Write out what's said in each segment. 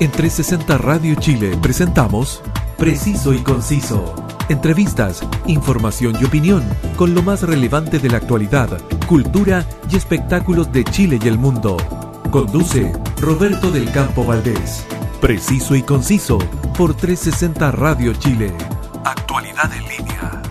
En 360 Radio Chile presentamos Preciso y Conciso. Entrevistas, información y opinión con lo más relevante de la actualidad, cultura y espectáculos de Chile y el mundo. Conduce Roberto del Campo Valdés. Preciso y Conciso por 360 Radio Chile. Actualidad en línea.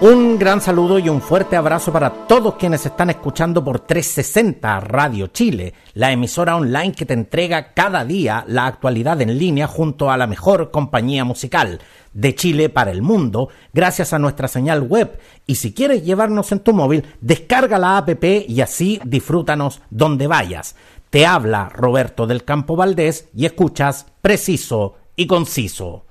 Un gran saludo y un fuerte abrazo para todos quienes están escuchando por 360 Radio Chile, la emisora online que te entrega cada día la actualidad en línea junto a la mejor compañía musical de Chile para el mundo, gracias a nuestra señal web. Y si quieres llevarnos en tu móvil, descarga la app y así disfrútanos donde vayas. Te habla Roberto del Campo Valdés y escuchas preciso y conciso.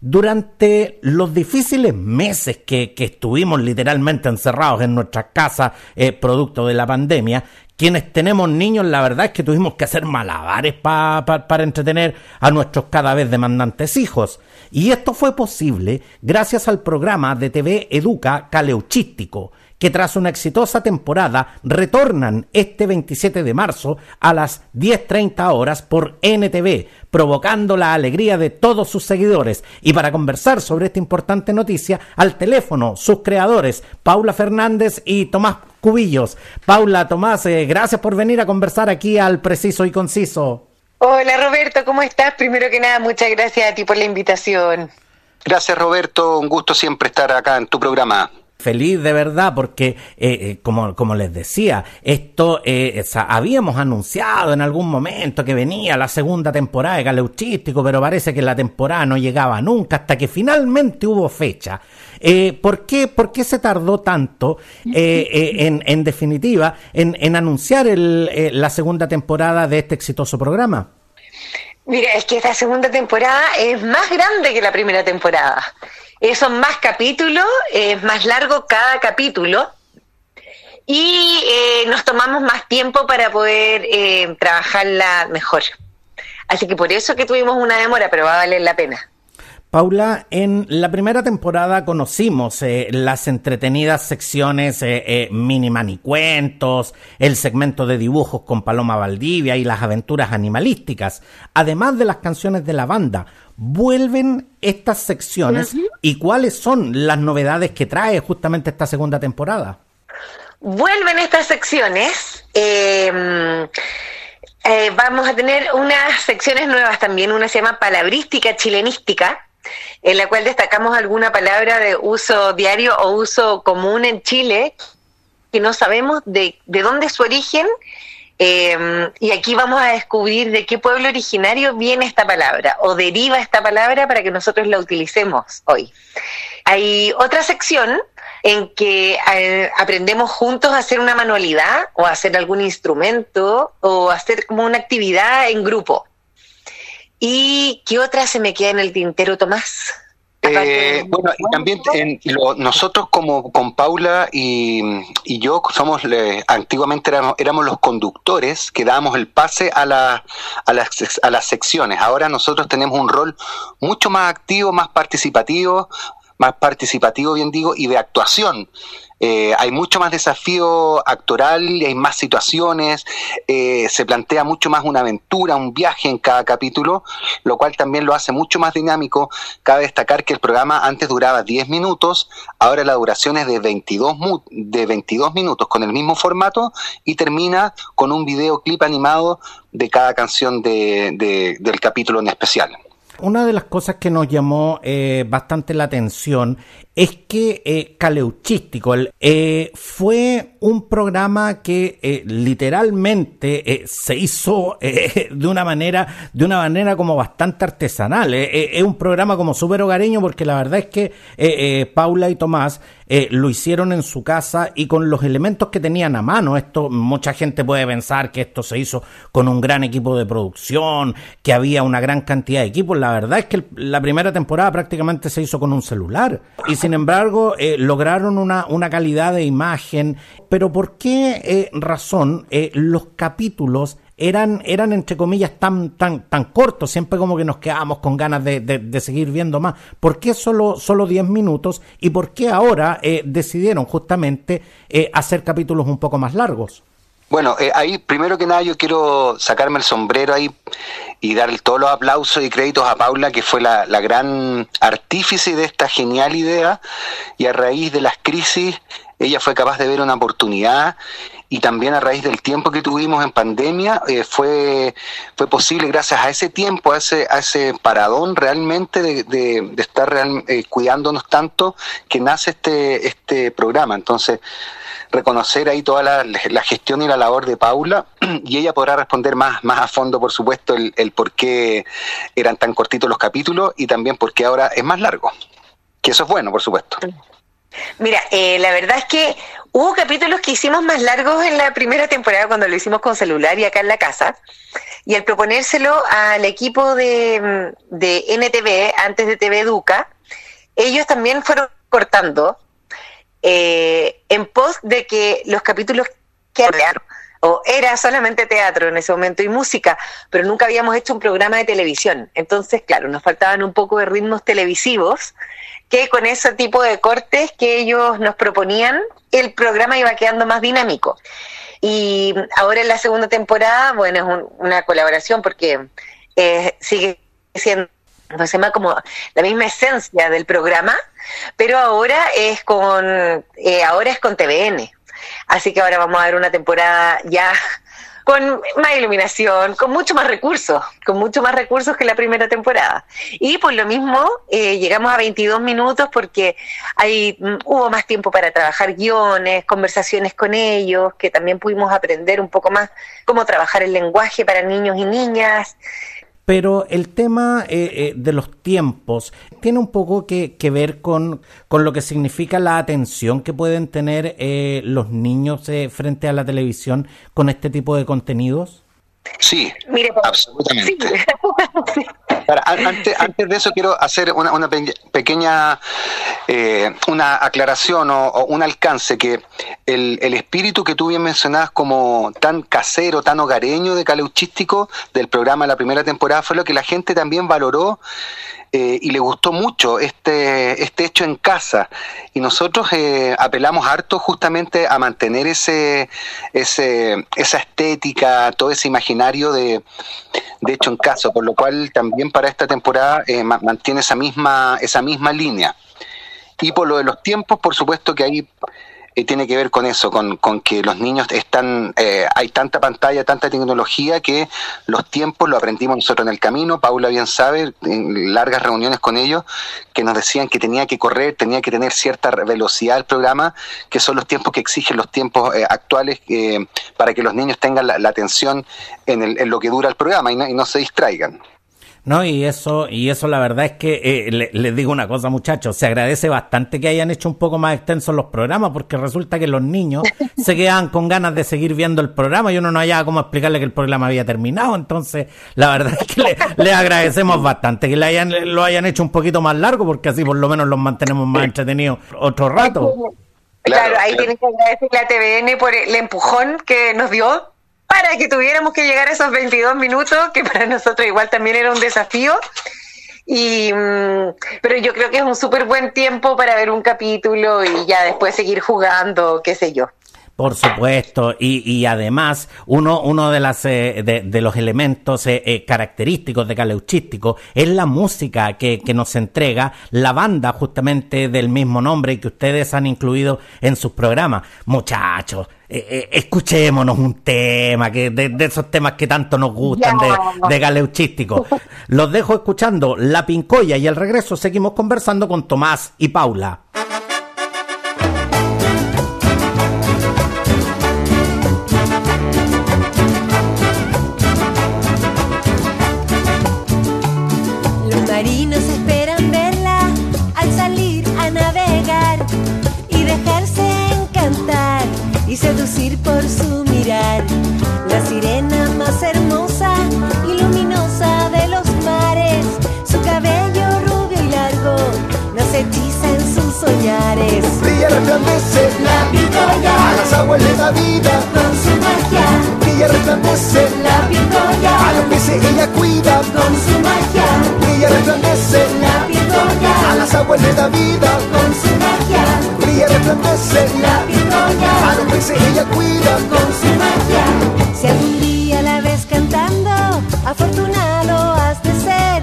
Durante los difíciles meses que, estuvimos literalmente encerrados en nuestras casas, eh, producto de la pandemia, quienes tenemos niños, la verdad es que tuvimos que hacer malabares para entretener a nuestros cada vez demandantes hijos. Y esto fue posible gracias al programa de TV Educa Caleuchístico, que tras una exitosa temporada retornan este 27 de marzo a las 10.30 horas por NTV, provocando la alegría de todos sus seguidores. Y para conversar sobre esta importante noticia, al teléfono sus creadores, Paula Fernández y Tomás Cubillos. Paula, Tomás, eh, gracias por venir a conversar aquí al Preciso y Conciso. Hola Roberto, ¿cómo estás? Primero que nada, muchas gracias a ti por la invitación. Gracias Roberto, un gusto siempre estar acá en tu programa feliz de verdad porque, eh, eh, como, como les decía, esto eh, habíamos anunciado en algún momento que venía la segunda temporada de Galeuchístico, pero parece que la temporada no llegaba nunca hasta que finalmente hubo fecha. ¿por, qué, ¿Por qué se tardó tanto, en, en, definitiva, en, en anunciar el, la segunda temporada de este exitoso programa? Mira, es que esta segunda temporada es más grande que la primera temporada. Eh, son más capítulos, es más largo cada capítulo y eh, nos tomamos más tiempo para poder eh, trabajarla mejor. Así que por eso que tuvimos una demora, pero va a valer la pena. Paula, en la primera temporada conocimos eh, las entretenidas secciones eh, eh, mini manicuentos, el segmento de dibujos con Paloma Valdivia y las aventuras animalísticas, además de las canciones de la banda. ¿Vuelven estas secciones y cuáles son las novedades que trae justamente esta segunda temporada? Vuelven estas secciones. Em, vamos a tener unas secciones nuevas también. Una se llama Palabrística Chilenística en la cual destacamos alguna palabra de uso diario o uso común en Chile que no sabemos de, dónde es su origen. Em, y aquí vamos a descubrir de qué pueblo originario viene esta palabra o deriva esta palabra para que nosotros la utilicemos hoy. Hay otra sección en que eh, aprendemos juntos a hacer una manualidad o a hacer algún instrumento o hacer como una actividad en grupo. ¿Y qué otra se me queda en el tintero, Tomás? Eh, bueno, y también nosotros como con Paula y, yo somos, antiguamente éramos, los conductores que dábamos el pase a, la, a, las, a las secciones. Ahora nosotros tenemos un rol mucho más activo, más participativo, más participativo, bien digo, y de actuación. Eh, hay mucho más desafío actoral, hay más situaciones, eh, se plantea mucho más una aventura, un viaje en cada capítulo, lo cual también lo hace mucho más dinámico. Cabe destacar que el programa antes duraba 10 minutos, ahora la duración es de 22, de 22 minutos con el mismo formato y termina con un videoclip animado de cada canción del capítulo en especial. Una de las cosas que nos llamó eh, bastante la atención es que eh, Caleuchístico eh, fue un programa que eh, literalmente eh, se hizo de una manera de una manera como bastante artesanal. es un programa como súper hogareño porque la verdad es que Paula y Tomás lo hicieron en su casa y con los elementos que tenían a mano. Esto mucha gente puede pensar que esto se hizo con un gran equipo de producción, que había una gran cantidad de equipos. La verdad es que la primera temporada prácticamente se hizo con un celular y sin embargo, eh, lograron una, una, calidad de imagen. Pero ¿por qué eh, razón eh, los capítulos eran, eran entre comillas tan, tan, tan cortos, siempre como que nos quedábamos con ganas de, de, seguir viendo más. ¿Por qué solo, solo 10 minutos? ¿Y por qué ahora decidieron justamente hacer capítulos un poco más largos? Bueno, eh, ahí primero que nada yo quiero sacarme el sombrero ahí y dar todos los aplausos y créditos a Paula, que fue la, la gran artífice de esta genial idea. Y a raíz de las crisis ella fue capaz de ver una oportunidad y también a raíz del tiempo que tuvimos en pandemia eh, fue, fue posible gracias a ese tiempo, a ese, a ese paradón realmente de, estar eh, cuidándonos tanto que nace este, este programa. Entonces, reconocer ahí toda la, la, gestión y la labor de Paula y ella podrá responder más, más a fondo, por supuesto, el, el por qué eran tan cortitos los capítulos y también por qué ahora es más largo. Que eso es bueno, por supuesto. Mira, eh, la verdad es que hubo capítulos que hicimos más largos en la primera temporada cuando lo hicimos con celular y acá en la casa. Y al proponérselo al equipo de, de NTV, antes de TV Educa, ellos también fueron cortando eh, en pos de que los capítulos que o era solamente teatro en ese momento y música, pero nunca habíamos hecho un programa de televisión. Entonces, claro, nos faltaban un poco de ritmos televisivos que con ese tipo de cortes que ellos nos proponían, el programa iba quedando más dinámico. Y ahora en la segunda temporada, bueno, es una colaboración porque eh, sigue siendo llama como la misma esencia del programa, pero ahora es con eh, ahora es con TVN. Así que ahora vamos a ver una temporada ya con más iluminación, con mucho más recursos, con mucho más recursos que la primera temporada. Y por lo mismo eh, llegamos a 22 minutos porque hay, mm, hubo más tiempo para trabajar guiones, conversaciones con ellos, que también pudimos aprender un poco más cómo trabajar el lenguaje para niños y niñas pero el tema eh, eh, de los tiempos tiene un poco que, que ver con, con, lo que significa la atención que pueden tener eh, los niños eh, frente a la televisión con este tipo de contenidos. Sí, absolutamente. Sí. antes, antes, de eso quiero hacer una, una pequeña eh, una aclaración o, o, un alcance que el, el, espíritu que tú bien mencionabas como tan casero, tan hogareño de Caleuchístico del programa de la primera temporada fue lo que la gente también valoró eh, y le gustó mucho este, este hecho en casa. Y nosotros eh, apelamos harto justamente a mantener ese, ese, esa estética, todo ese imaginario de, de hecho en casa, por lo cual también para esta temporada eh, mantiene esa misma, esa misma línea. Y por lo de los tiempos, por supuesto que ahí eh, tiene que ver con eso, con, que los niños están, eh, hay tanta pantalla, tanta tecnología que los tiempos lo aprendimos nosotros en el camino. Paula bien sabe, en largas reuniones con ellos, que nos decían que tenía que correr, tenía que tener cierta velocidad el programa, que son los tiempos que exigen los tiempos eh, actuales eh, para que los niños tengan la, la atención en, el, en, lo que dura el programa y no, y no se distraigan. No, y eso, y eso la verdad es que eh, les le digo una cosa, muchachos, se agradece bastante que hayan hecho un poco más extensos los programas, porque resulta que los niños se quedan con ganas de seguir viendo el programa y uno no haya cómo explicarle que el programa había terminado. Entonces, la verdad es que le, le agradecemos bastante que le hayan, lo hayan hecho un poquito más largo, porque así por lo menos los mantenemos más entretenidos otro rato. Claro, claro ahí tienen que agradecerle a TVN por el empujón que nos dio para que tuviéramos que llegar a esos 22 minutos, que para nosotros igual también era un desafío. Y, mm, pero yo creo que es un súper buen tiempo para ver un capítulo y ya después seguir jugando, qué sé yo. Por supuesto, y, y además uno, uno de, las, eh, de, de, los elementos eh, eh, característicos de Caleuchístico es la música que, que, nos entrega la banda justamente del mismo nombre y que ustedes han incluido en sus programas. Muchachos, eh, eh, escuchémonos un tema, que de, de, esos temas que tanto nos gustan de, de Galeuchístico. Los dejo escuchando La Pincoya y al regreso seguimos conversando con Tomás y Paula. Seducir por su mirar. La sirena más hermosa y luminosa de los mares, su cabello rubio y largo nos hechiza en sus soñares. Brilla resplandece la pincoya, a las aguas le da vida con su magia. Brilla resplandece la pincoya, a los peces ella cuida con su magia. Brilla resplandece la pincoya, a las aguas le da vida con su magia. Brilla resplandece la pincoya, a los peces ella cuida con su magia. Si algún día la ves cantando, afortunado has de ser.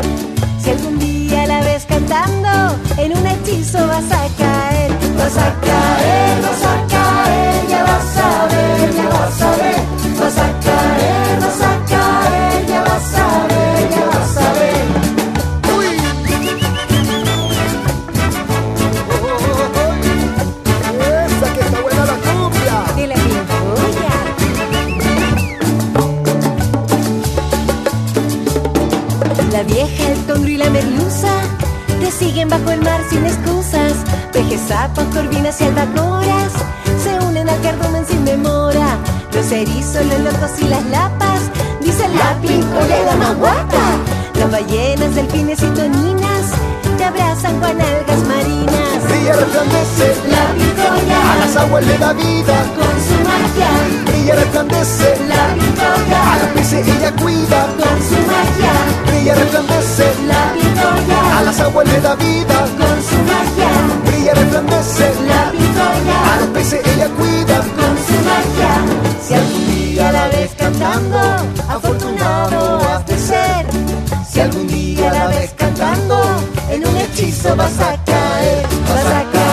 Si algún día la ves cantando, en un hechizo vas a caer. Vas a caer, vas a caer, ya vas a ver, ya vas a ver. La vieja, el tondro y la merluza te siguen bajo el mar sin excusas. Pejes, sapos, corvinas y albacoras se unen al cardumen sin demora. Los erizos, los locos y las lapas dicen la pincolera más guapa. Las ballenas, delfines y toninas te abrazan con algas marinas. La pincola, las aguas le da vida magia. Brilla, resplandece, La a pincoya los peces ella cuida. con su magia. Brilla, resplandece, La a pincoya las aguas le da vida. con su magia. Brilla, resplandece, La a pincoya los peces ella cuida. con su magia. Si algún día la ves cantando, afortunado has de ser. Si algún día la ves cantando, en un hechizo vas a caer, vas a caer,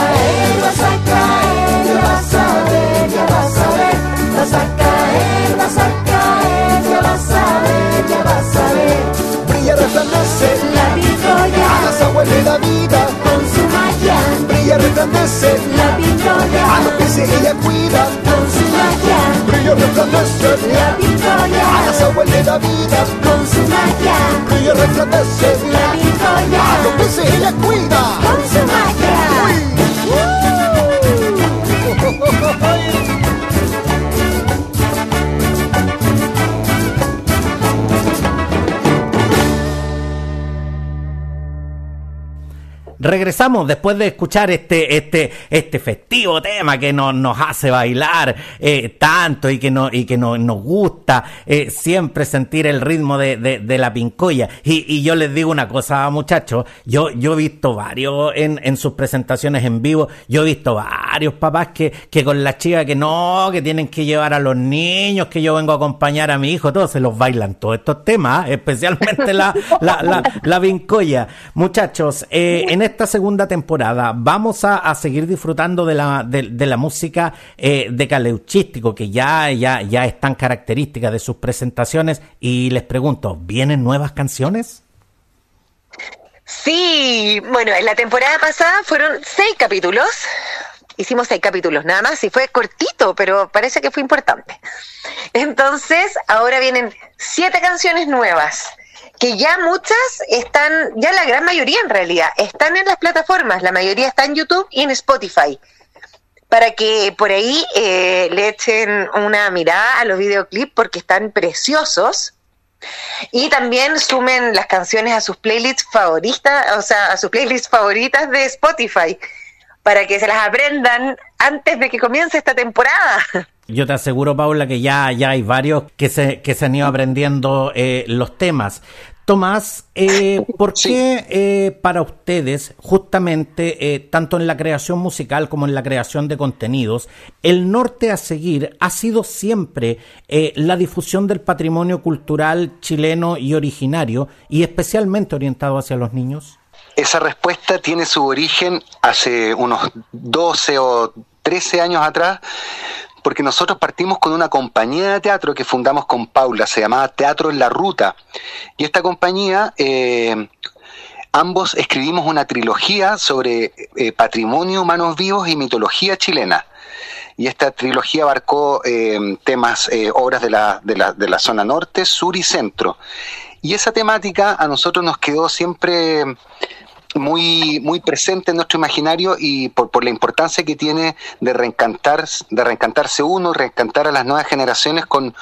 le da vida. con su magia, Brilla, resplandece, la a los pincoya peces ella cuida. con su magia, Brilla, resplandece, la a pincoya las aguas le da vida. con su magia. Brilla, resplandece, La a los pincoya peces ella cuida. Regresamos después de escuchar este, este, este festivo tema que nos, hace bailar eh, tanto y que, no, y que no- nos gusta eh, siempre sentir el ritmo de, de- la pincoya. Y, yo les digo una cosa, muchachos, yo, yo he visto varios en, en sus presentaciones en vivo, yo he visto varios papás que, que con la chica que no, que tienen que llevar a los niños, que yo vengo a acompañar a mi hijo, todos se los bailan todos estos temas, especialmente la, la, la, la vincoya. Muchachos, eh, en esta segunda temporada vamos a, seguir disfrutando de la, de, de la música eh, de Caleuchístico, que ya, ya, ya es tan característica de sus presentaciones. Y les pregunto, ¿vienen nuevas canciones? Sí, bueno, en la temporada pasada fueron seis capítulos. Hicimos seis capítulos nada más y fue cortito, pero parece que fue importante. Entonces, ahora vienen siete canciones nuevas, que ya muchas están, ya la gran mayoría en realidad, están en las plataformas. La mayoría está en YouTube y en Spotify. Para que por ahí eh, le echen una mirada a los videoclips porque están preciosos. Y también sumen las canciones a sus playlists favoritas, o sea, a sus playlists favoritas de Spotify, para que se las aprendan antes de que comience esta temporada. Yo te aseguro, Paula, que ya, ya hay varios que se, que se han ido aprendiendo eh, los temas. Tomás, eh, ¿por Sí. qué eh, para ustedes, justamente, eh, tanto en la creación musical como en la creación de contenidos, el norte a seguir ha sido siempre la difusión del patrimonio cultural chileno y originario, y especialmente orientado hacia los niños? Esa respuesta tiene su origen hace unos 12 o 13 años atrás, porque nosotros partimos con una compañía de teatro que fundamos con Paula, se llamaba Teatro en la Ruta. Y esta compañía, eh, ambos escribimos una trilogía sobre eh, patrimonio, humanos vivos y mitología chilena. Y esta trilogía abarcó eh, temas, obras de la, de, la, de la zona norte, sur y centro. Y esa temática a nosotros nos quedó siempre muy, muy presente en nuestro imaginario y por, por la importancia que tiene de reencantar, de reencantarse uno, reencantar a las nuevas generaciones con,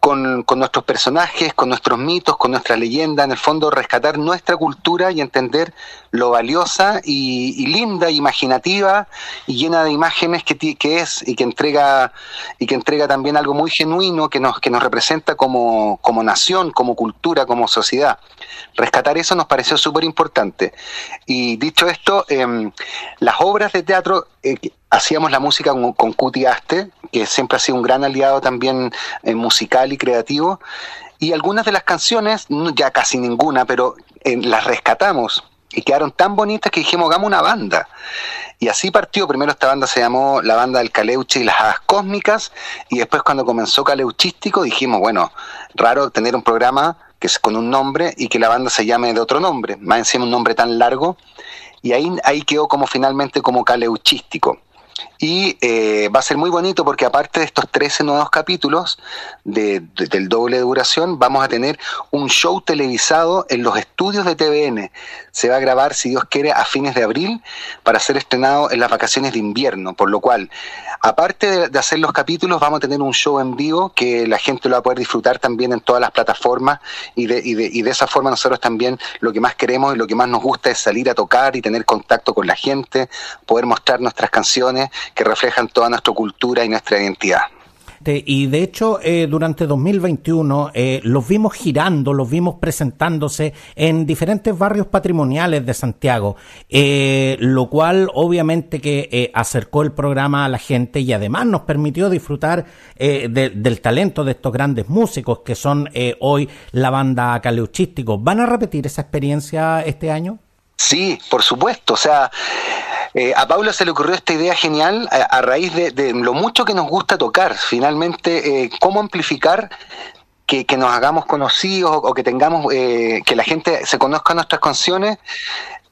con, con nuestros personajes, con nuestros mitos, con nuestra leyenda, en el fondo rescatar nuestra cultura y entender lo valiosa y, y linda, imaginativa y llena de imágenes que, es y que entrega y que entrega también algo muy genuino que nos, que nos representa como, como nación, como cultura, como sociedad. Rescatar eso nos pareció súper importante. Y dicho esto, em, las obras de teatro, eh, hacíamos la música con, con Cuti Aste, que siempre ha sido un gran aliado también eh, musical y creativo. Y algunas de las canciones, ya casi ninguna, pero eh, las rescatamos y quedaron tan bonitas que dijimos, hagamos una banda. Y así partió, primero esta banda se llamó la banda del Caleuche y las Hadas Cósmicas, y después cuando comenzó Caleuchístico dijimos, bueno, raro tener un programa que es con un nombre y que la banda se llame de otro nombre, más encima un nombre tan largo, y ahí, ahí quedó como finalmente como Caleuchístico. Y eh, va a ser muy bonito porque aparte de estos 13 nuevos capítulos de, de- del doble duración, vamos a tener un show televisado en los estudios de TVN. Se va a grabar, si Dios quiere, a fines de abril para ser estrenado en las vacaciones de invierno, por lo cual, aparte de, de hacer los capítulos, vamos a tener un show en vivo que la gente lo va a poder disfrutar también en todas las plataformas y de, y de, y de esa forma nosotros también lo que más queremos y lo que más nos gusta es salir a tocar y tener contacto con la gente, poder mostrar nuestras canciones que reflejan toda nuestra cultura y nuestra identidad. Y de hecho, eh, durante 2021 eh, los vimos girando, los vimos presentándose en diferentes barrios patrimoniales de Santiago, eh, lo cual obviamente que eh, acercó el programa a la gente y además nos permitió disfrutar eh, de- del talento de estos grandes músicos que son hoy la banda Caleuchístico. ¿Van a repetir esa experiencia este año? Sí, por supuesto. O sea, eh, a Paula se le ocurrió esta idea genial a, raíz de, de lo mucho que nos gusta tocar. Finalmente, eh, cómo amplificar que, que nos hagamos conocidos o que tengamos, eh, que la gente se conozca nuestras canciones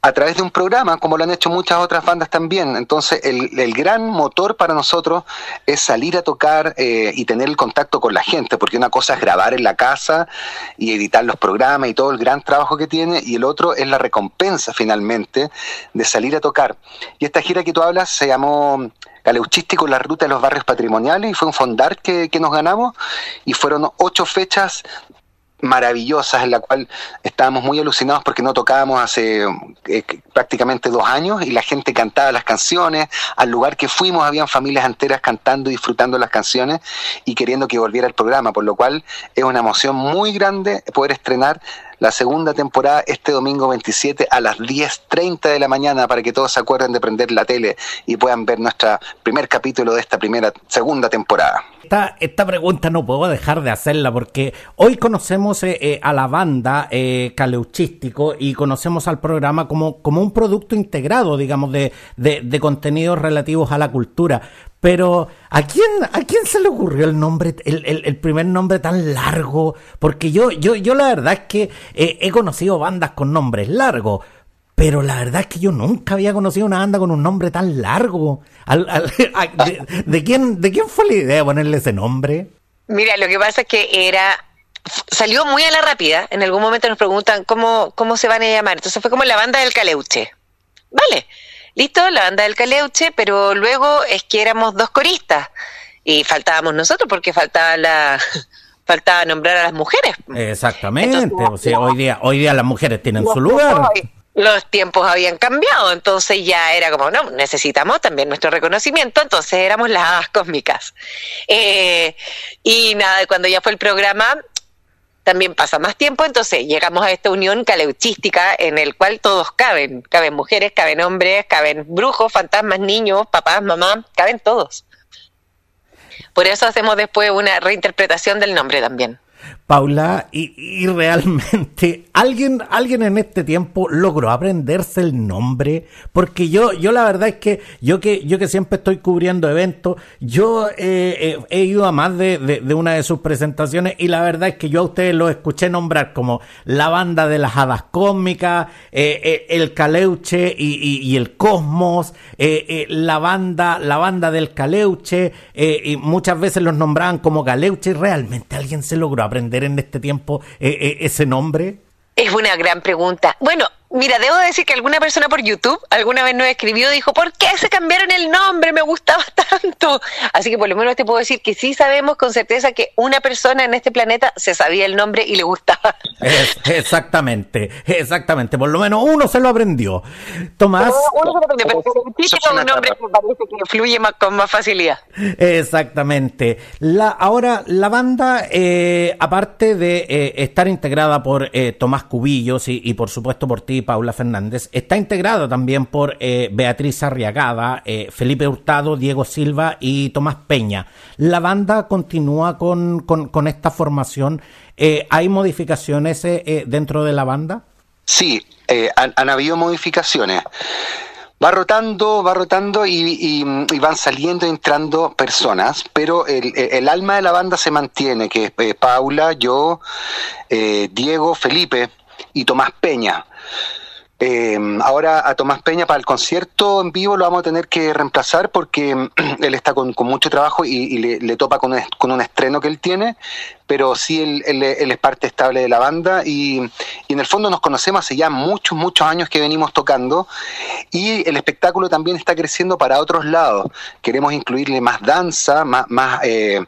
a través de un programa, como lo han hecho muchas otras bandas también. Entonces, el, el gran motor para nosotros es salir a tocar eh, y tener el contacto con la gente, porque una cosa es grabar en la casa y editar los programas y todo el gran trabajo que tiene, y el otro es la recompensa finalmente de salir a tocar. Y esta gira que tú hablas se llamó Caleuchístico, la ruta de los barrios patrimoniales, y fue un fondar que, que nos ganamos, y fueron ocho fechas maravillosas en la cual estábamos muy alucinados porque no tocábamos hace eh, prácticamente dos años y la gente cantaba las canciones, al lugar que fuimos habían familias enteras cantando y disfrutando las canciones y queriendo que volviera el programa, por lo cual es una emoción muy grande poder estrenar la segunda temporada este domingo 27 a las 10.30 de la mañana para que todos se acuerden de prender la tele y puedan ver nuestro primer capítulo de esta primera segunda temporada. Esta, esta pregunta no puedo dejar de hacerla porque hoy conocemos eh, eh, a la banda eh, Caleuchístico y conocemos al programa como, como un producto integrado, digamos, de, de, de contenidos relativos a la cultura. Pero ¿a quién, ¿a quién se le ocurrió el nombre, el, el, primer nombre tan largo? Porque yo, yo, yo la verdad es que eh, he conocido bandas con nombres largos. Pero la verdad es que yo nunca había conocido una banda con un nombre tan largo. De quién, ¿De quién fue la idea de ponerle ese nombre? Mira, lo que pasa es que era salió muy a la rápida. En algún momento nos preguntan cómo, cómo se van a llamar. Entonces fue como la banda del Caleuche. Vale, listo, la banda del Caleuche, pero luego es que éramos dos coristas y faltábamos nosotros porque faltaba la faltaba nombrar a las mujeres. Exactamente. Entonces, o sea, hoy día, hoy día las mujeres tienen su lugar. Los tiempos habían cambiado, entonces ya era como, no, necesitamos también nuestro reconocimiento, entonces éramos las hadas cósmicas. Eh, y nada, cuando ya fue el programa, también pasa más tiempo, entonces llegamos a esta unión caleuchística en el cual todos caben, caben mujeres, caben hombres, caben brujos, fantasmas, niños, papás, mamás, caben todos. Por eso hacemos después una reinterpretación del nombre también. Paula, y, realmente alguien, alguien en este tiempo logró aprenderse el nombre, porque yo, yo la verdad es que yo que yo que siempre estoy cubriendo eventos, yo eh, eh, he ido a más de, de- una de sus presentaciones y la verdad es que yo a ustedes los escuché nombrar como la banda de las hadas cósmicas, eh, el Caleuche y, el Cosmos, la banda, la banda del Caleuche, y muchas veces los nombraban como Caleuche, y realmente alguien se logró aprender en este tiempo eh, eh, ese nombre. Es una gran pregunta. Bueno, mira, debo decir que alguna persona por YouTube alguna vez nos escribió, dijo, ¿por qué se cambiaron el nombre? Me gustaba tanto. Así que por lo menos te puedo decir que sí sabemos con certeza que una persona en este planeta se sabía el nombre y le gustaba. Es- exactamente, exactamente, por lo menos uno se lo aprendió. Tomás. Uno se lo aprende, pero un nombre que parece que fluye más, con más facilidad. Exactamente. La, ahora, la banda, eh, aparte de eh, estar integrada por eh, Tomás Cubillos y, y, por supuesto por ti, Paula Fernández, está integrada también por eh, Beatriz Arriagada, eh, Felipe Hurtado, Diego Silva y Tomás Peña. La banda continúa con, con, esta formación. Eh, ¿Hay modificaciones dentro de la banda? Sí, han, habido modificaciones. Va rotando, va rotando y, van saliendo y entrando personas, pero el, alma de la banda se mantiene, que es Paula, yo, Diego, Felipe y Tomás Peña. Eh, ahora a Tomás Peña para el concierto en vivo lo vamos a tener que reemplazar porque él está con, mucho trabajo y, y le, le, topa con un, con un, estreno que él tiene, pero sí él, él, es parte estable de la banda y, y, en el fondo nos conocemos hace ya muchos, muchos años que venimos tocando y el espectáculo también está creciendo para otros lados. Queremos incluirle más danza, más, más eh,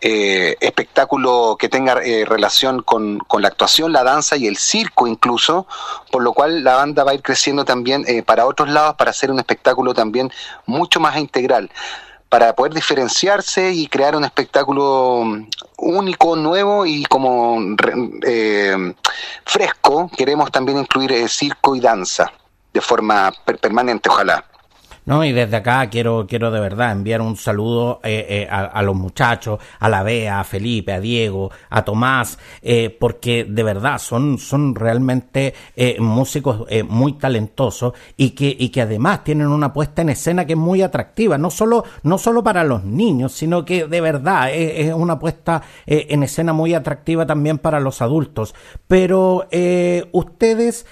eh, espectáculo que tenga eh, relación con, con la actuación, la danza y el circo incluso, por lo cual la banda va a ir creciendo también eh, para otros lados para hacer un espectáculo también mucho más integral para poder diferenciarse y crear un espectáculo único, nuevo y como eh, fresco, queremos también incluir eh, circo y danza de forma per permanente, ojalá. No, y desde acá quiero, quiero de verdad enviar un saludo eh, eh, a, los muchachos, a la Bea, a Felipe, a Diego, a Tomás, eh, porque de verdad son, son realmente músicos muy talentosos y que, y que además tienen una puesta en escena que es muy atractiva, no solo, no solo para los niños, sino que de verdad es, es una puesta en escena muy atractiva también para los adultos. Pero ustedes,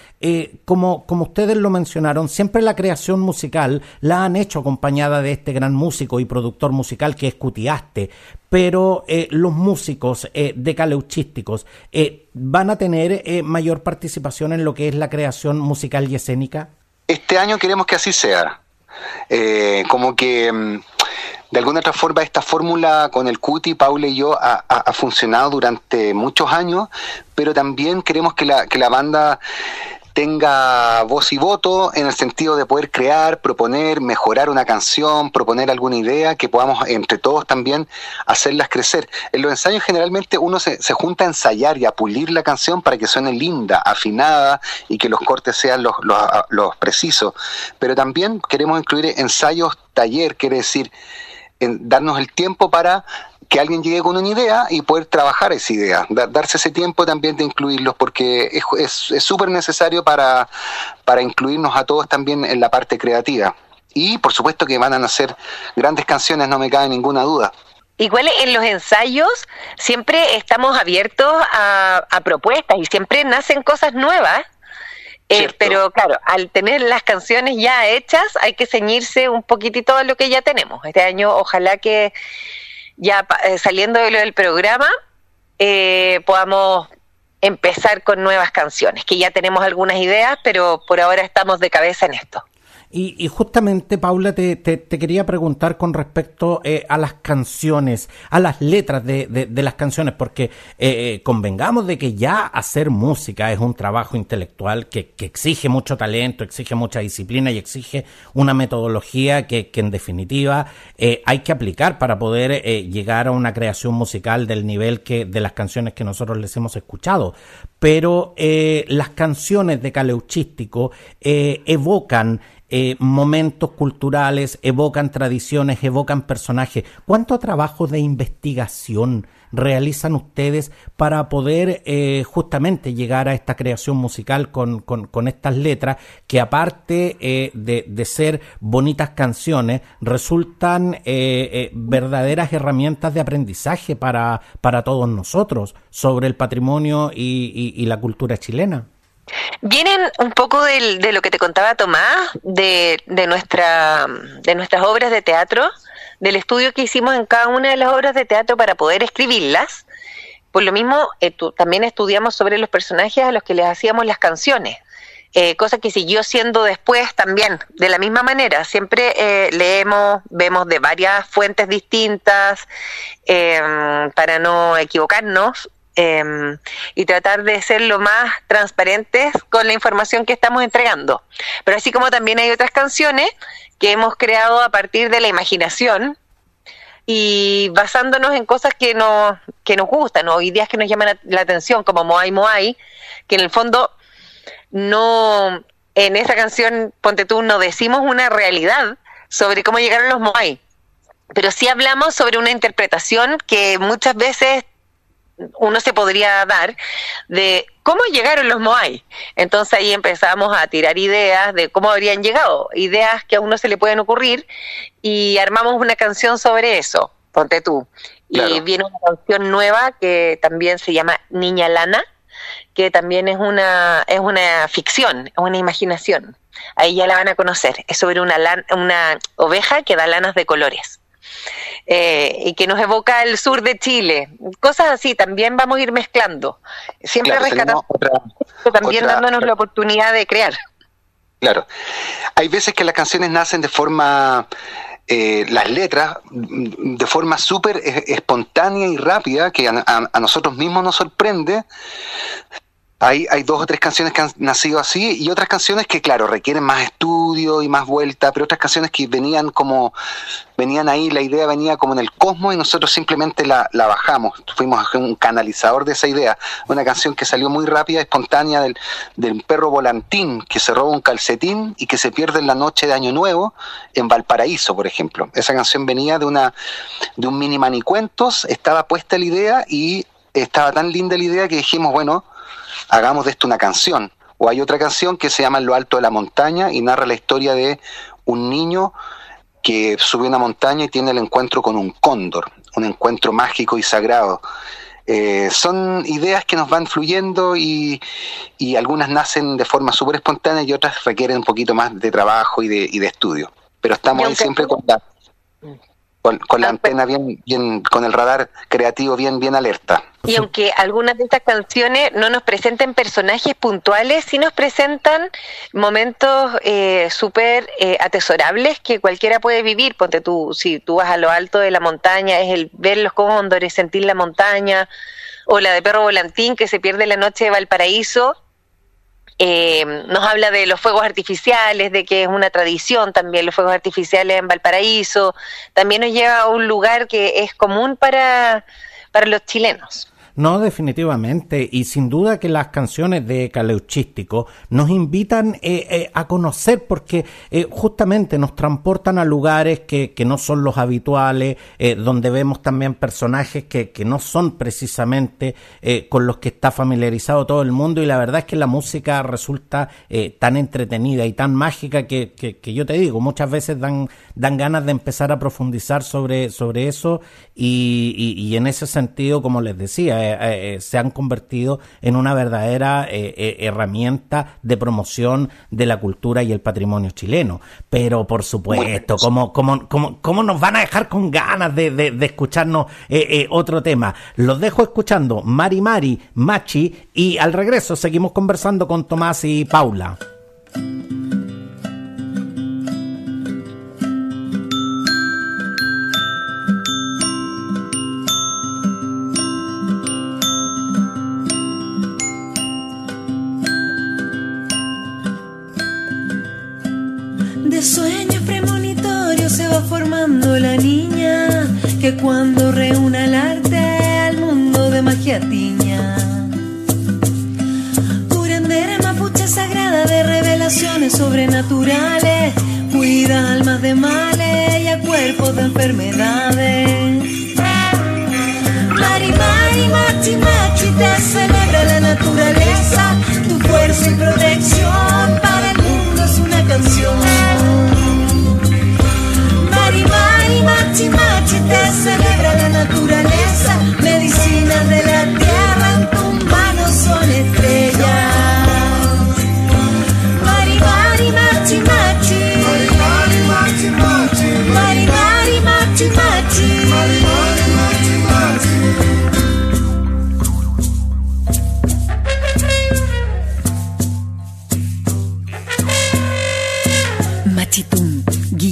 como, como ustedes lo mencionaron, siempre la creación musical la han hecho acompañada de este gran músico y productor musical que es Cutiaste, pero eh, los músicos eh, de caleuchísticos eh, van a tener eh, mayor participación en lo que es la creación musical y escénica. Este año queremos que así sea. Eh, como que mm, de alguna otra forma esta fórmula con el Cuti, Paula y yo ha, ha, ha, funcionado durante muchos años, pero también queremos que la, que la banda tenga voz y voto en el sentido de poder crear, proponer, mejorar una canción, proponer alguna idea que podamos entre todos también hacerlas crecer. En los ensayos generalmente uno se, se junta a ensayar y a pulir la canción para que suene linda, afinada y que los cortes sean los, los, los precisos. Pero también queremos incluir ensayos taller, quiere decir, en darnos el tiempo para que alguien llegue con una idea y poder trabajar esa idea, darse ese tiempo también de incluirlos, porque es súper es, necesario para, para incluirnos a todos también en la parte creativa. Y por supuesto que van a nacer grandes canciones, no me cabe ninguna duda. Igual en los ensayos siempre estamos abiertos a, a propuestas y siempre nacen cosas nuevas. Eh, pero claro, al tener las canciones ya hechas, hay que ceñirse un poquitito a lo que ya tenemos. Este año, ojalá que ya eh, saliendo de lo del programa, eh, podamos empezar con nuevas canciones, que ya tenemos algunas ideas, pero por ahora estamos de cabeza en esto. Y, y justamente, Paula, te, te, te, quería preguntar con respecto eh, a las canciones, a las letras de, de, de las canciones, porque eh, eh, convengamos de que ya hacer música es un trabajo intelectual que, que, exige mucho talento, exige mucha disciplina y exige una metodología que, que en definitiva eh, hay que aplicar para poder llegar a una creación musical del nivel que de las canciones que nosotros les hemos escuchado. Pero las canciones de Caleuchístico evocan eh, momentos culturales, evocan tradiciones, evocan personajes. ¿Cuánto trabajo de investigación realizan ustedes para poder eh, justamente llegar a esta creación musical con, con, estas letras que aparte eh, de, de, ser bonitas canciones, resultan verdaderas herramientas de aprendizaje para, para todos nosotros sobre el patrimonio y la cultura chilena? Vienen un poco de, lo que te contaba Tomás, de, nuestra, de nuestras obras de teatro, del estudio que hicimos en cada una de las obras de teatro para poder escribirlas. Por lo mismo, eh, también estudiamos sobre los personajes a los que les hacíamos las canciones. Eh, cosa que siguió siendo después también, de la misma manera. Siempre eh, leemos, vemos de varias fuentes distintas eh, para no equivocarnos eh, y tratar de ser lo más transparentes con la información que estamos entregando. Pero así como también hay otras canciones que hemos creado a partir de la imaginación y basándonos en cosas que nos, que nos gustan o ideas que nos llaman la atención, como Moai Moai, que en el fondo no, en esa canción, ponte tú, no decimos una realidad sobre cómo llegaron los Moai, pero sí hablamos sobre una interpretación que muchas veces uno se podría dar de cómo llegaron los Moai. Entonces ahí empezamos a tirar ideas de cómo habrían llegado, ideas que a uno se le pueden ocurrir y armamos una canción sobre eso, ponte tú. Claro. Y viene una canción nueva que también se llama Niña Lana, que también es una, es una ficción, es una imaginación. Ahí ya la van a conocer. Es sobre una, lan- una oveja que da lanas de colores. Eh, y que nos evoca el sur de Chile. Cosas así, también vamos a ir mezclando. Siempre Claro, rescatando, otra- también otra- dándonos la oportunidad de crear. Claro. Hay veces que las canciones nacen de forma, eh, las letras, de forma súper espontánea y rápida, que a, a- a nosotros mismos nos sorprende. Hay, hay dos o tres canciones que han nacido así y otras canciones que, claro, requieren más estudio y más vuelta, pero otras canciones que venían como, venían ahí, la idea venía como en el cosmos y nosotros simplemente la, la bajamos. Fuimos un canalizador de esa idea. Una canción que salió muy rápida, espontánea, del, del perro volantín que se roba un calcetín y que se pierde en la noche de Año Nuevo en Valparaíso, por ejemplo. Esa canción venía de, una, de un mini manicuentos, estaba puesta la idea y estaba tan linda la idea que dijimos, bueno, hagamos de esto una canción. O hay otra canción que se llama En lo alto de la montaña y narra la historia de un niño que sube una montaña y tiene el encuentro con un cóndor, un encuentro mágico y sagrado. Eh, son ideas que nos van fluyendo y, y algunas nacen de forma súper espontánea y otras requieren un poquito más de trabajo y de, y de estudio. Pero estamos ahí siempre con la, con, con la Aunque- antena bien, bien, con el radar creativo bien, bien alerta. Y aunque algunas de estas canciones no nos presenten personajes puntuales, sí nos presentan momentos eh, súper eh, atesorables que cualquiera puede vivir. Ponte tú, si tú vas a lo alto de la montaña, es el ver los cóndores, sentir la montaña, o la de Perro Volantín que se pierde la noche de Valparaíso. Eh, nos habla de los fuegos artificiales, de que es una tradición también los fuegos artificiales en Valparaíso. También nos lleva a un lugar que es común para, para los chilenos. No, definitivamente. Y sin duda que las canciones de Caleuchístico nos invitan eh, eh, a conocer porque eh, justamente nos transportan a lugares que, que no son los habituales, eh, donde vemos también personajes que, que no son precisamente con los que está familiarizado todo el mundo. Y la verdad es que la música resulta tan entretenida y tan mágica que, que, que yo te digo, muchas veces dan, dan ganas de empezar a profundizar sobre, sobre eso y, y- y en ese sentido, como les decía, eh, eh, se han convertido en una verdadera eh, herramienta de promoción de la cultura y el patrimonio chileno. Pero por supuesto, ¿cómo, cómo, cómo, cómo nos van a dejar con ganas de, de- de escucharnos otro tema? Los dejo escuchando Mari Mari, Machi y al regreso seguimos conversando con Tomás y Paula.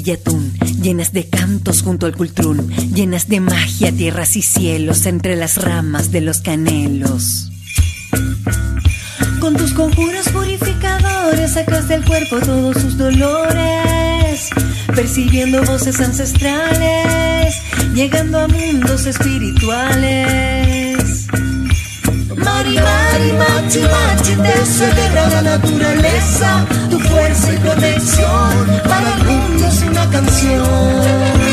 Llenas de cantos junto al cultrún, llenas de magia tierras y cielos entre las ramas de los canelos. Con tus conjuros purificadores sacas del cuerpo todos sus dolores, percibiendo voces ancestrales, llegando a mundos espirituales. Mari, Machi, Machi, te celebra la naturaleza, tu fuerza y protección, para el mundo es una canción.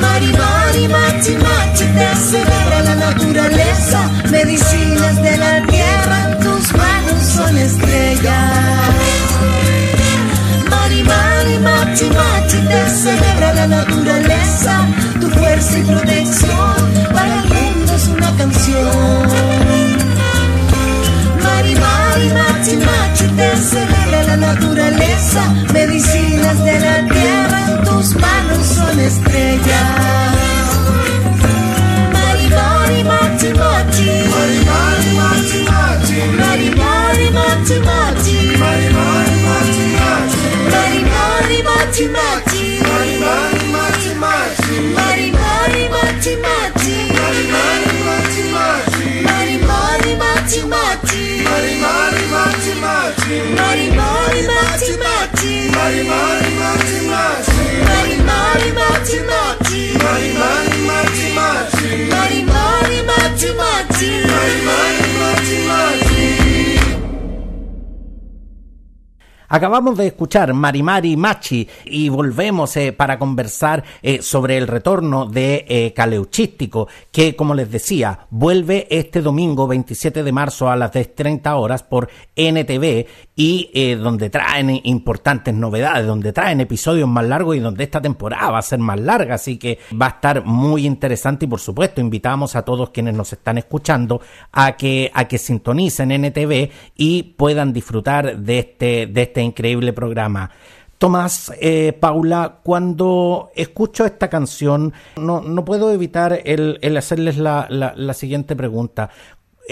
Mari, Mari, Machi, Machi, te celebra la naturaleza, medicinas de la tierra, tus manos son estrellas. Mari, Mari, Machi, Machi, te celebra la naturaleza, fuerza y protección. Para el mundo es una canción. Mari, Mari, Machi, Machi, te celebra la naturaleza. Medicinas de la tierra en tus manos son estrellas. Acabamos de escuchar Marimari Machi y volvemos eh, para conversar eh, sobre el retorno de eh, Caleuchístico, que como les decía, vuelve este domingo 27 de marzo a las 10.30 horas por NTV y eh, donde traen importantes novedades, donde traen episodios más largos y donde esta temporada va a ser más larga, así que va a estar muy interesante y por supuesto invitamos a todos quienes nos están escuchando a que, a que sintonicen NTV y puedan disfrutar de este, de este increíble programa. Tomás, eh, Paula, cuando escucho esta canción, no, no puedo evitar el, hacerles la, la, la siguiente pregunta.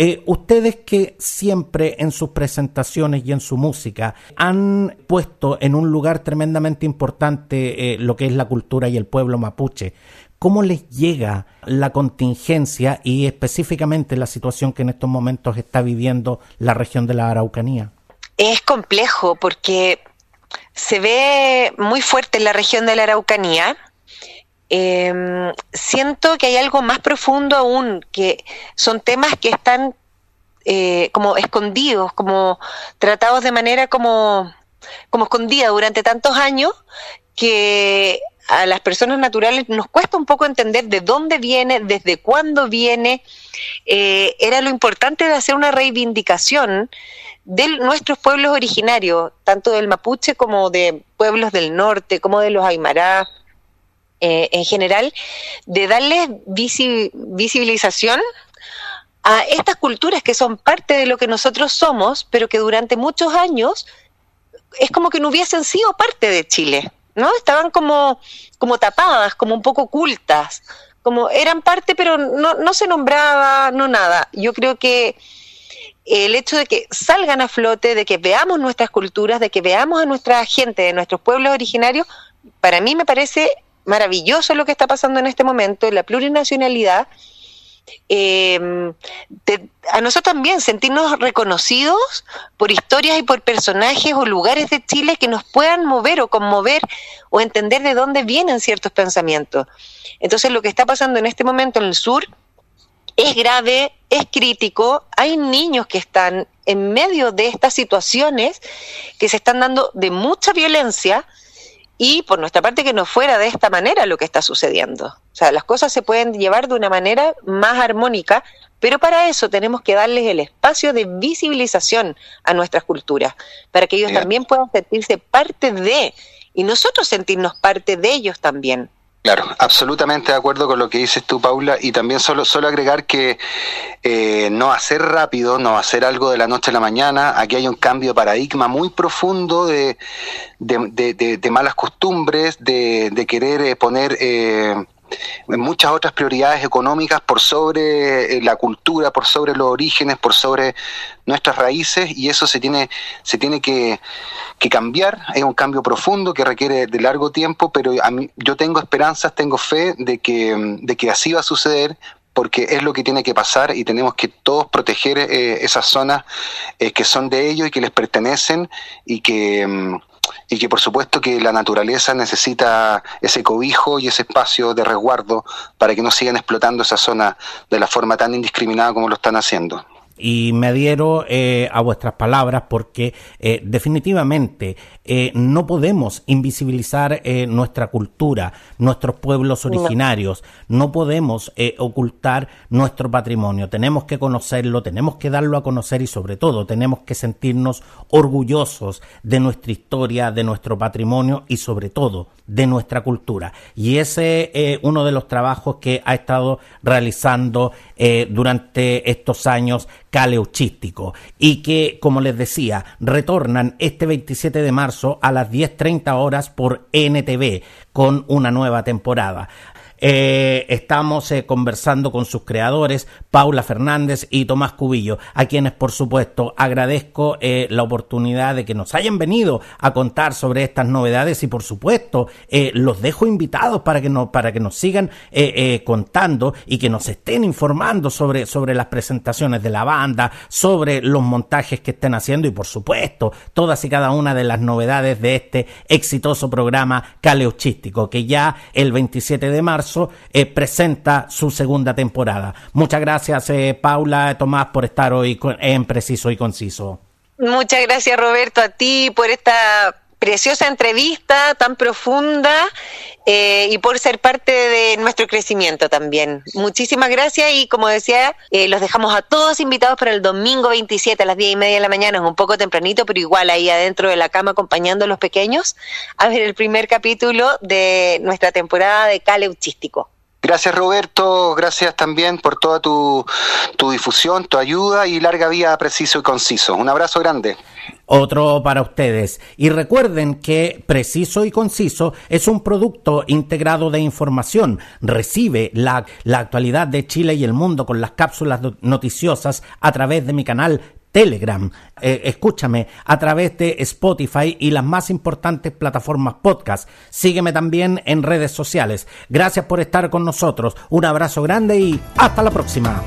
Eh, ustedes que siempre en sus presentaciones y en su música han puesto en un lugar tremendamente importante eh, lo que es la cultura y el pueblo mapuche, ¿cómo les llega la contingencia y específicamente la situación que en estos momentos está viviendo la región de la Araucanía? Es complejo porque se ve muy fuerte en la región de la Araucanía. Eh, siento que hay algo más profundo aún, que son temas que están eh, como escondidos, como tratados de manera como, como escondida durante tantos años, que a las personas naturales nos cuesta un poco entender de dónde viene, desde cuándo viene. Eh, era lo importante de hacer una reivindicación de nuestros pueblos originarios, tanto del mapuche como de pueblos del norte, como de los aymará, eh, en general, de darles visi visibilización a estas culturas que son parte de lo que nosotros somos, pero que durante muchos años es como que no hubiesen sido parte de Chile, ¿no? Estaban como, como tapadas, como un poco ocultas, como eran parte, pero no, no se nombraba, no nada. Yo creo que el hecho de que salgan a flote, de que veamos nuestras culturas, de que veamos a nuestra gente, de nuestros pueblos originarios, para mí me parece maravilloso lo que está pasando en este momento, la plurinacionalidad. Eh, a nosotros también sentirnos reconocidos por historias y por personajes o lugares de Chile que nos puedan mover o conmover o entender de dónde vienen ciertos pensamientos. Entonces lo que está pasando en este momento en el sur es grave, es crítico, hay niños que están en medio de estas situaciones que se están dando de mucha violencia y por nuestra parte que no fuera de esta manera lo que está sucediendo. O sea, las cosas se pueden llevar de una manera más armónica, pero para eso tenemos que darles el espacio de visibilización a nuestras culturas, para que ellos Bien. también puedan sentirse parte de, y nosotros sentirnos parte de ellos también. Claro, absolutamente de acuerdo con lo que dices tú, Paula, y también solo, solo agregar que eh, no hacer rápido, no hacer algo de la noche a la mañana, aquí hay un cambio de paradigma muy profundo de, de, de- malas costumbres, de, de querer eh, poner eh, muchas otras prioridades económicas por sobre eh, la cultura, por sobre los orígenes, por sobre nuestras raíces, y eso se tiene, se tiene que, que cambiar, es un cambio profundo que requiere de largo tiempo, pero a mí, yo tengo esperanzas, tengo fe de que, de que así va a suceder porque es lo que tiene que pasar y tenemos que todos proteger eh, esas zonas eh, que son de ellos y que les pertenecen y que, mm, y que por supuesto que la naturaleza necesita ese cobijo y ese espacio de resguardo para que no sigan explotando esa zona de la forma tan indiscriminada como lo están haciendo. Y me adhiero eh, a vuestras palabras porque eh, definitivamente eh, no podemos invisibilizar eh, nuestra cultura, nuestros pueblos originarios, no podemos ocultar nuestro patrimonio, tenemos que conocerlo, tenemos que darlo a conocer y sobre todo tenemos que sentirnos orgullosos de nuestra historia, de nuestro patrimonio y sobre todo de nuestra cultura. Y ese es uno de los trabajos que ha estado realizando durante estos años caleuchístico y que, como les decía, retornan este 27 de marzo a las 10.30 horas por NTV con una nueva temporada. Eh, estamos eh, conversando con sus creadores, Paula Fernández y Tomás Cubillo, a quienes por supuesto agradezco eh, la oportunidad de que nos hayan venido a contar sobre estas novedades y por supuesto los dejo invitados para que, no, para que nos sigan contando y que nos estén informando sobre, sobre las presentaciones de la banda, sobre los montajes que estén haciendo y por supuesto todas y cada una de las novedades de este exitoso programa caleuchístico que ya el 27 de marzo eh, presenta su segunda temporada. Muchas gracias eh, Paula, Tomás por estar hoy en Preciso y Conciso. Muchas gracias Roberto a ti por esta preciosa entrevista tan profunda eh, y por ser parte de nuestro crecimiento también. Muchísimas gracias y como decía, eh, los dejamos a todos invitados para el domingo 27 a las 10 y media de la mañana, es un poco tempranito, pero igual ahí adentro de la cama acompañando a los pequeños a ver el primer capítulo de nuestra temporada de Caleuchístico. Gracias Roberto, gracias también por toda tu, tu difusión, tu ayuda y larga vida preciso y conciso. Un abrazo grande. Otro para ustedes. Y recuerden que Preciso y Conciso es un producto integrado de información. Recibe la, la actualidad de Chile y el mundo con las cápsulas no- noticiosas a través de mi canal Telegram. Eh, escúchame a través de Spotify y las más importantes plataformas podcast. Sígueme también en redes sociales. Gracias por estar con nosotros. Un abrazo grande y hasta la próxima.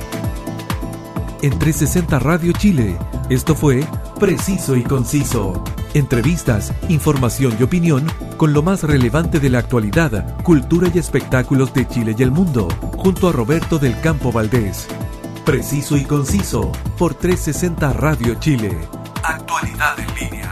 En 360 Radio Chile, esto fue Preciso y Conciso. Entrevistas, información y opinión con lo más relevante de la actualidad, cultura y espectáculos de Chile y el mundo, junto a Roberto del Campo Valdés. Preciso y Conciso por 360 Radio Chile. Actualidad en línea.